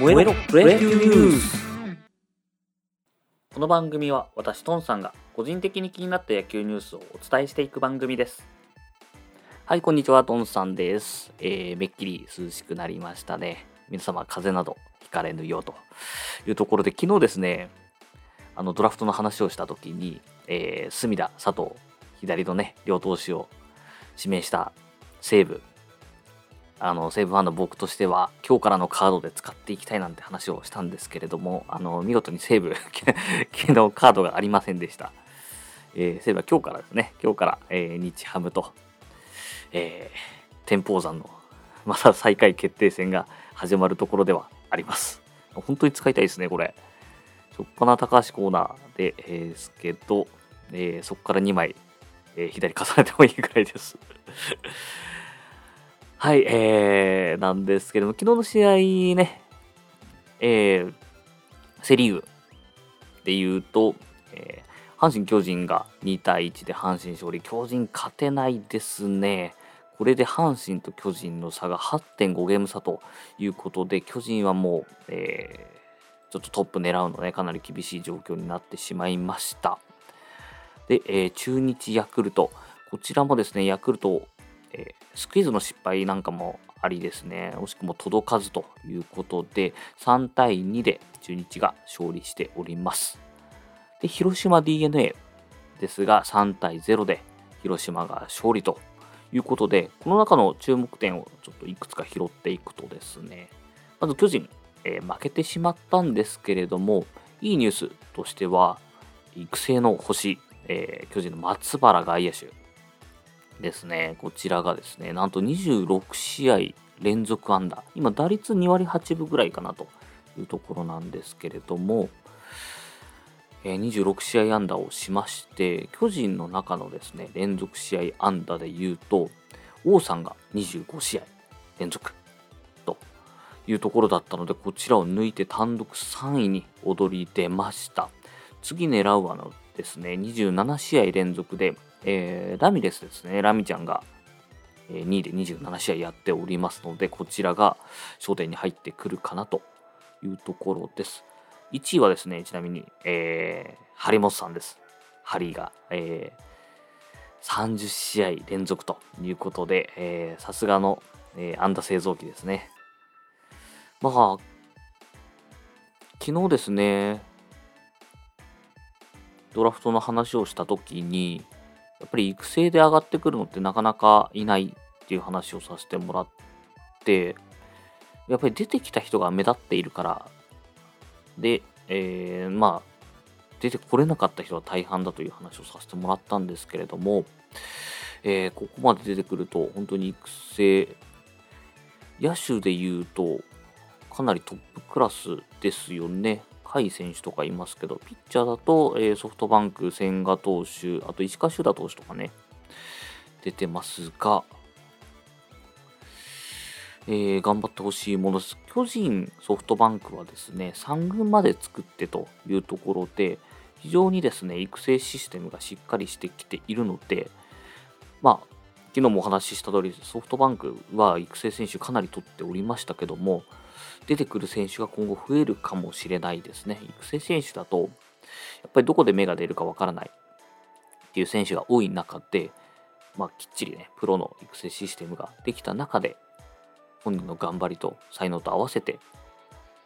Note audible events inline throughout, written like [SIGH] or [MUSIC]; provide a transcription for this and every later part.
燃えろプロ野球ニュースこの番組は私トンさんが個人的に気になった野球ニュースをお伝えしていく番組です。はいこんにちはトンさんです、えー、めっきり涼しくなりましたね。皆様風邪などひかれぬようというところで昨日ですねあのドラフトの話をした時に、えー、隅田佐藤左のね両投手を指名した西武あの西武ファンの僕としては今日からのカードで使っていきたいなんて話をしたんですけれどもあの見事に西武 [LAUGHS] 昨日カードがありませんでした、えー、西武は今日からですね。今日から、えー、日ハムと、えー、天保山のまた再開決定戦が始まるところではあります。本当に使いたいですねこれ。しょっぱな高橋コーナーで、えー、すけど、えー、そこから2枚、えー、左重ねてもいいぐらいです。はい、えー、なんですけども、昨日の試合ね、えー、セ・リーグで言うと、えー、阪神・巨人が2対1で阪神勝利、巨人勝てないですね。これで阪神と巨人の差が8.5ゲーム差ということで、巨人はもう、えー、ちょっとトップ狙うのね、かなり厳しい状況になってしまいました。で、えー、中日ヤクルト、こちらもですね、ヤクルト、え、スクイズの失敗なんかもありですね、惜しくも届かずということで、3対2で中日が勝利しております。で、広島 d n a ですが、3対0で広島が勝利ということで、この中の注目点をちょっといくつか拾っていくとですね、まず巨人、えー、負けてしまったんですけれども、いいニュースとしては、育成の星、えー、巨人の松原外野手、ですね、こちらがですね、なんと26試合連続安打、今、打率2割8分ぐらいかなというところなんですけれども、え、26試合安打をしまして、巨人の中のですね、連続試合安打で言うと、王さんが25試合連続というところだったので、こちらを抜いて単独3位に躍り出ました。次狙うはのですね、27試合連続で、えー、ラミレスですね、ラミちゃんが、2位で27試合やっておりますので、こちらが焦点に入ってくるかなというところです。1位はですね、ちなみに、えー、張本さんです。ハリーが、えー、30試合連続ということで、さすがの、えー、安打製造機ですね。まあ、昨日ですね、ドラフトの話をしたときに、やっぱり育成で上がってくるのってなかなかいないっていう話をさせてもらって、やっぱり出てきた人が目立っているから、で、えー、まあ、出てこれなかった人は大半だという話をさせてもらったんですけれども、えー、ここまで出てくると、本当に育成、野手で言うと、かなりトップクラスですよね。甲斐選手とかいますけど、ピッチャーだと、えー、ソフトバンク、千賀投手、あと石川修太投手とかね、出てますが、えー、頑張ってほしいものです。巨人、ソフトバンクはですね、3軍まで作ってというところで、非常にですね、育成システムがしっかりしてきているので、まあ、昨日もお話しした通り、ソフトバンクは育成選手かなり取っておりましたけども、出てくる選手が今後増えるかもしれないですね。育成選手だと、やっぱりどこで芽が出るかわからないっていう選手が多い中で、まあ、きっちりね、プロの育成システムができた中で、本人の頑張りと才能と合わせて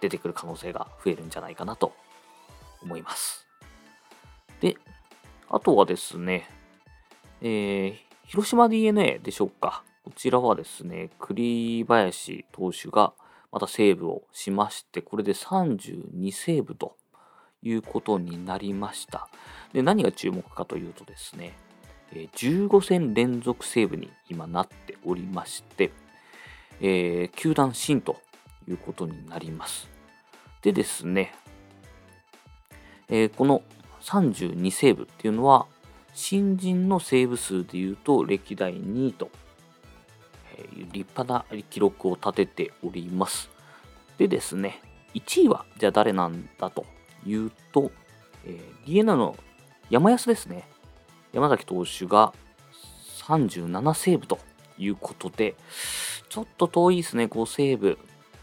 出てくる可能性が増えるんじゃないかなと思います。で、あとはですね、えー、広島 d n a でしょうか。こちらはですね、栗林投手がまたセーブをしまして、これで32セーブということになりました。で、何が注目かというとですね、15戦連続セーブに今なっておりまして、えー、球団新ということになります。でですね、えー、この32セーブっていうのは、新人のセーブ数でいうと歴代2位と立派な記録を立てております。でですね、1位はじゃあ誰なんだというと、えー、DNA の山安ですね。山崎投手が37セーブということで、ちょっと遠いですね、5セーブ。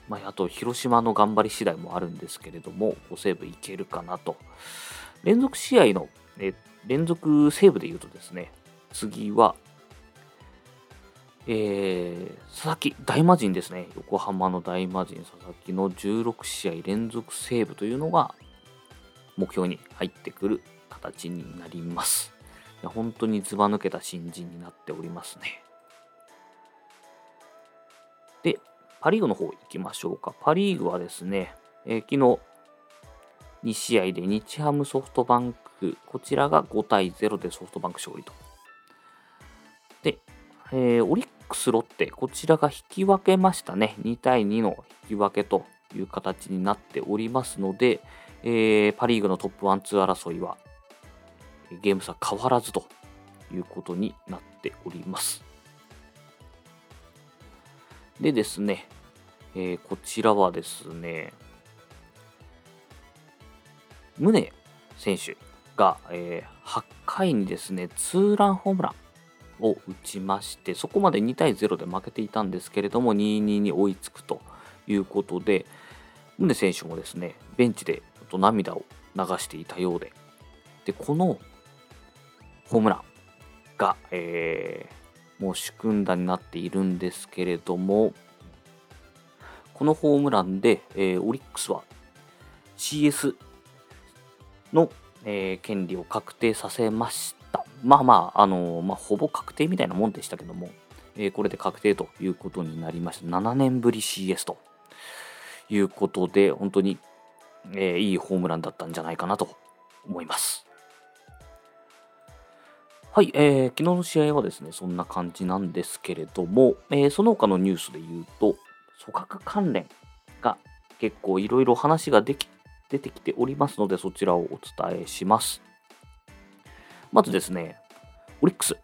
まあ、あと広島の頑張り次第もあるんですけれども、5セーブいけるかなと。連続試合の、え連続セーブで言うとですね、次は、えー、佐々木大魔神ですね。横浜の大魔神佐々木の16試合連続セーブというのが目標に入ってくる形になります。いや本当にずば抜けた新人になっておりますね。で、パ・リーグの方行きましょうか。パ・リーグはですね、えー、昨日2試合で日ハムソフトバンク、こちらが5対0でソフトバンク勝利と。で、えー、オリックスロッテ、こちらが引き分けましたね。2対2の引き分けという形になっておりますので、えー、パ・リーグのトップ1、2争いはゲーム差変わらずということになっております。でですね、えー、こちらはですね、宗選手が、えー、8回にですね、ツーランホームランを打ちまして、そこまで2対0で負けていたんですけれども、2-2に追いつくということで、宗選手もですね、ベンチでと涙を流していたようで、で、このホームランが、えー、もう主君打になっているんですけれども、このホームランで、えー、オリックスは CS の、えー、権利を確定させまし。まあまあ、あの、まあ、ほぼ確定みたいなもんでしたけども、えー、これで確定ということになりました。7年ぶり CS ということで、本当に、えー、いいホームランだったんじゃないかなと思います。はい、えー、昨日の試合はですね、そんな感じなんですけれども、えー、その他のニュースで言うと、組閣関連が結構いろいろ話ができ出てきておりますので、そちらをお伝えします。まずですね、オリックス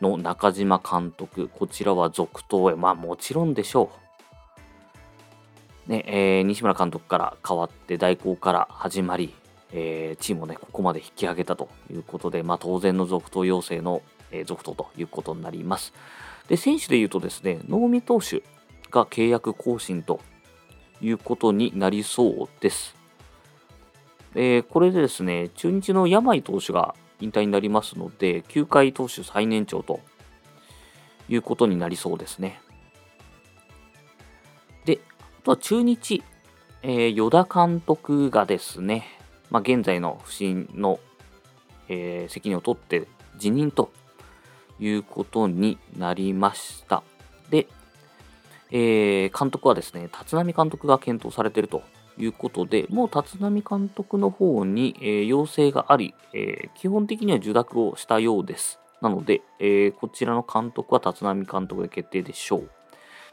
の中島監督、こちらは続投へ、まあもちろんでしょう。ね、えー、西村監督から変わって代行から始まり、えー、チームをね、ここまで引き上げたということで、まあ当然の続投要請の、えー、続投ということになります。で、選手で言うとですね、能見投手が契約更新ということになりそうです。えー、これでですね、中日の山井投手が引退になりますので、球界投手最年長ということになりそうですね。で、あとは中日、えー、与田監督がですね、まあ、現在の不審の、えー、責任を取って辞任ということになりました。で、えー、監督はですね、立浪監督が検討されているということで、もう立浪監督の方に、えー、要請があり、えー、基本的には受諾をしたようです。なので、えー、こちらの監督は立浪監督で決定でしょう。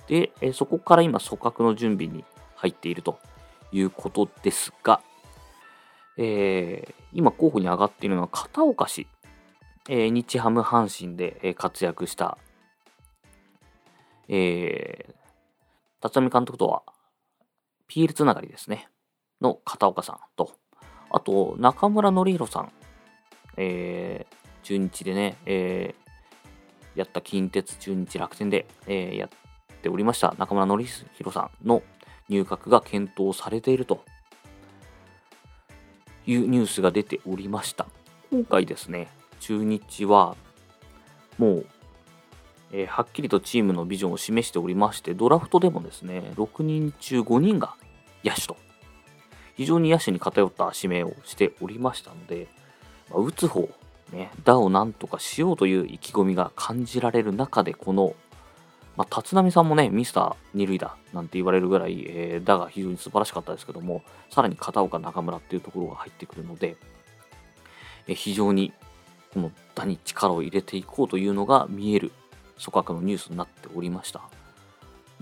で、えそこから今、組閣の準備に入っているということですが、え今候補に上がっているのは片岡氏、え日ハム阪神で活躍した、え立浪監督とは PL つながりですね。の片岡さんと、あと、中村則弘さん、えー、中日でね、えー、やった近鉄中日楽天で、えー、やっておりました中村則弘さんの入閣が検討されているというニュースが出ておりました。今回ですね、中日はもうえー、はっきりとチームのビジョンを示しておりまして、ドラフトでもですね、6人中5人が野手と、非常に野手に偏った指名をしておりましたので、まあ、打つ方、ね、打をなんとかしようという意気込みが感じられる中で、この、まあ、立浪さんもね、ミスター二塁打なんて言われるぐらい、えー、打が非常に素晴らしかったですけども、さらに片岡中村っていうところが入ってくるので、えー、非常にこの打に力を入れていこうというのが見える組閣のニュースになっておりました。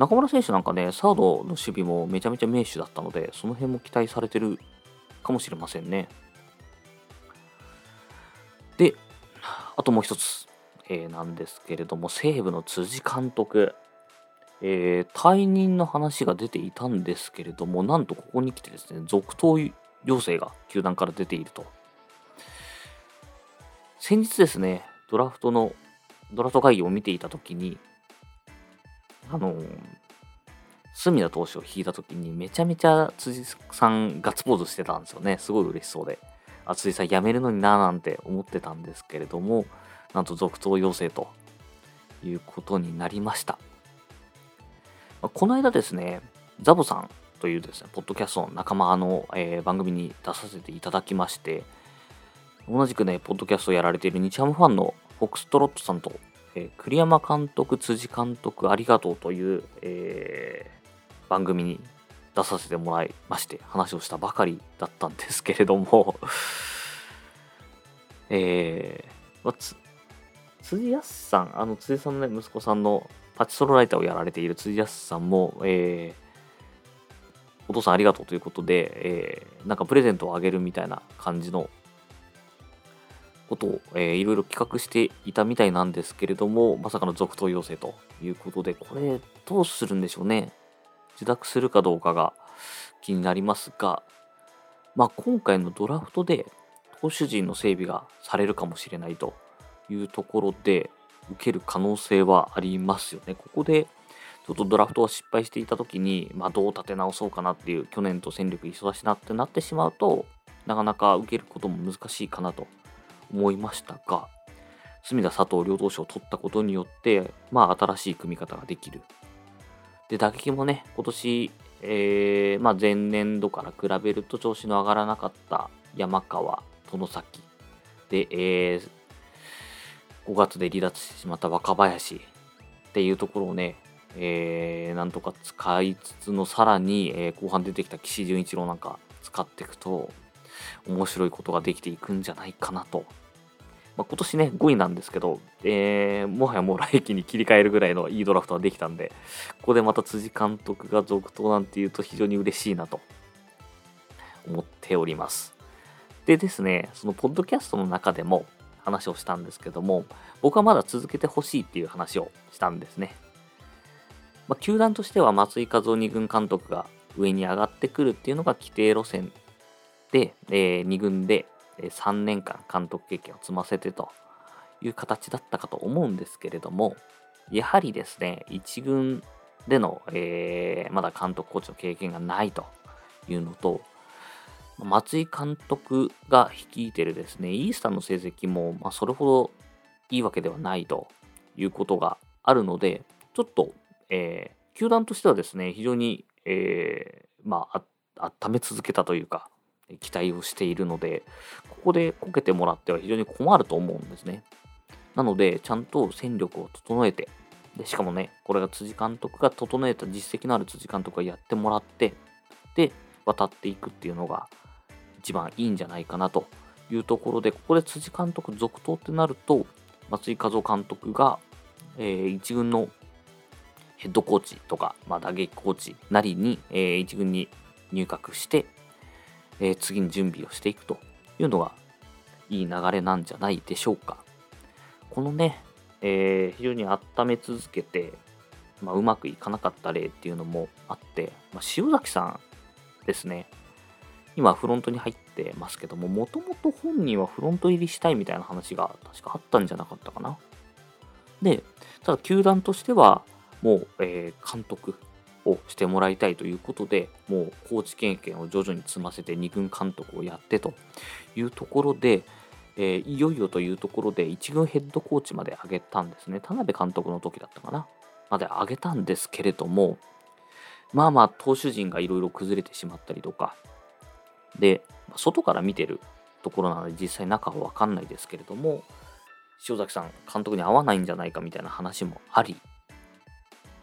中村選手なんかね、サードの守備もめちゃめちゃ名手だったので、その辺も期待されてるかもしれませんね。で、あともう一つ、えー、なんですけれども、西武の辻監督、えー、退任の話が出ていたんですけれども、なんとここに来てですね、続投要請が球団から出ていると。先日ですね、ドラフトのドラフト会議を見ていたときに、あの、隅田投手を引いた時にめちゃめちゃ辻さんガッツポーズしてたんですよね。すごい嬉しそうで。あ、辻さん辞めるのにななんて思ってたんですけれども、なんと続投要請ということになりました。この間ですね、ザボさんというですね、ポッドキャストの仲間の、えー、番組に出させていただきまして、同じくね、ポッドキャストをやられている日ハムファンのフォックストロットさんと、えー、栗山監督、辻監督ありがとうという、えー、番組に出させてもらいまして話をしたばかりだったんですけれども [LAUGHS] えー、まつ辻康さん、あの辻さんのね、息子さんのパチソロライターをやられている辻康さんも、えー、お父さんありがとうということで、えー、なんかプレゼントをあげるみたいな感じのことを、えー、いろいろ企画していたみたいなんですけれども、まさかの続投要請ということで、これどうするんでしょうね。受諾するかどうかが気になりますが、まあ、今回のドラフトで投手陣の整備がされるかもしれないというところで受ける可能性はありますよね。ここでちょっとドラフトを失敗していた時に、まあ、どう立て直そうかなっていう去年と戦力忙しなってなってしまうとなかなか受けることも難しいかなと思いましたが隅田佐藤両投手を取ったことによってまあ新しい組み方ができる。で、打撃もね、今年、えー、まあ、前年度から比べると調子の上がらなかった山川、外崎、で、えー、5月で離脱してしまった若林。っていうところをね、えー、なんとか使いつつのさらに、えー、後半出てきた岸潤一郎なんか使っていくと面白いことができていくんじゃないかなと。まあ、今年ね、5位なんですけど、えー、もはやもう来季に切り替えるぐらいのいいドラフトができたんで、ここでまた辻監督が続投なんていうと非常に嬉しいなと思っております。でですね、そのポッドキャストの中でも話をしたんですけども、僕はまだ続けてほしいっていう話をしたんですね。まあ、球団としては松井和夫2軍監督が上に上がってくるっていうのが規定路線で、えー、2軍で3年間監督経験を積ませてという形だったかと思うんですけれども、やはりですね、1軍での、えー、まだ監督コーチの経験がないというのと、松井監督が率いてるですね、イースターの成績も、まあ、それほどいいわけではないということがあるので、ちょっと、えー、球団としてはですね、非常に、えー、まあ、温め続けたというか、期待をしているので、ここでこけてもらっては非常に困ると思うんですね。なので、ちゃんと戦力を整えて、でしかもね、これが辻監督が整えた実績のある辻監督がやってもらって、で、渡っていくっていうのが一番いいんじゃないかなというところで、ここで辻監督続投ってなると、松井和夫監督が、えー、1軍のヘッドコーチとか、まあ、打撃コーチなりに、えー、1軍に入閣して、えー、次に準備をしていくというのがいい流れなんじゃないでしょうか。このね、えー、非常に温め続けて、まあ、うまくいかなかった例っていうのもあって、まあ、塩崎さんですね。今フロントに入ってますけども、もともと本人はフロント入りしたいみたいな話が確かあったんじゃなかったかな。で、ただ球団としてはもう、えー、監督をしてもらいたいということでもうコーチ経験を徐々に積ませて2軍監督をやってというところで、えー、いよいよというところで1軍ヘッドコーチまで上げたんですね。田辺監督の時だったかな。まで上げたんですけれどもまあまあ投手陣がいろいろ崩れてしまったりとかで外から見てるところなので実際中は分かんないですけれども塩崎さん監督に合わないんじゃないかみたいな話もあり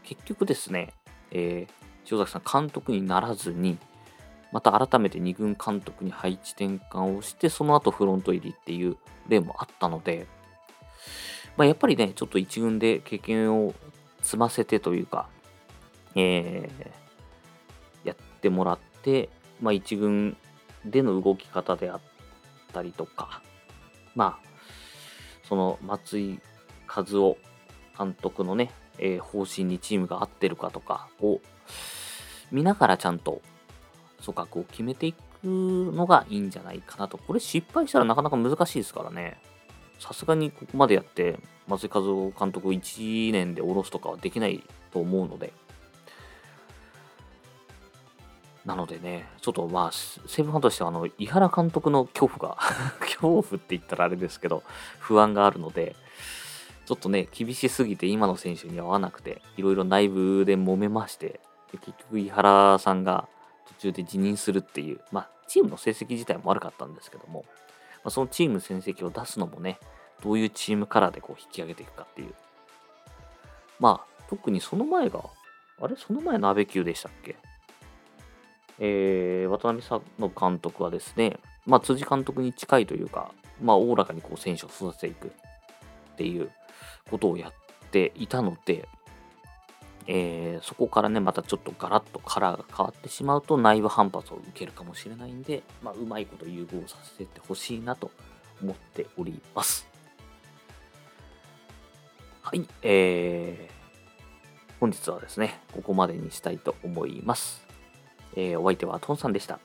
結局ですねえー、塩崎さん監督にならずに、また改めて2軍監督に配置転換をして、その後フロント入りっていう例もあったので、まあ、やっぱりね、ちょっと1軍で経験を積ませてというか、えー、やってもらって、まあ、1軍での動き方であったりとか、まあ、その松井和夫監督のね、えー、方針にチームが合ってるかとかを見ながらちゃんと組閣を決めていくのがいいんじゃないかなと。これ失敗したらなかなか難しいですからね。さすがにここまでやって、松井和夫監督を1年で下ろすとかはできないと思うので、なのでね、ちょっとまあ、西武ファンとしては、あの、井原監督の恐怖が [LAUGHS] 恐怖って言ったらあれですけど、不安があるので、ちょっとね、厳しすぎて今の選手に合わなくて、いろいろ内部で揉めまして、結局井原さんが途中で辞任するっていう、まあ、チームの成績自体も悪かったんですけども、まあ、そのチーム戦績を出すのもね、どういうチームカラーでこう引き上げていくかっていう。まあ、特にその前が、あれ？その前の安倍級でしたっけ？えー、渡辺さんの監督はですね、まあ、辻監督に近いというか、まあ、おおらかにこう選手を育てていくっていうことをやっていたので、えー、そこからね、またちょっとガラッとカラーが変わってしまうと内部反発を受けるかもしれないんで、まあ、うまいこと融合させてほしいなと思っております。はい、えー、本日はですね、ここまでにしたいと思います。えー、お相手はトンさんでした。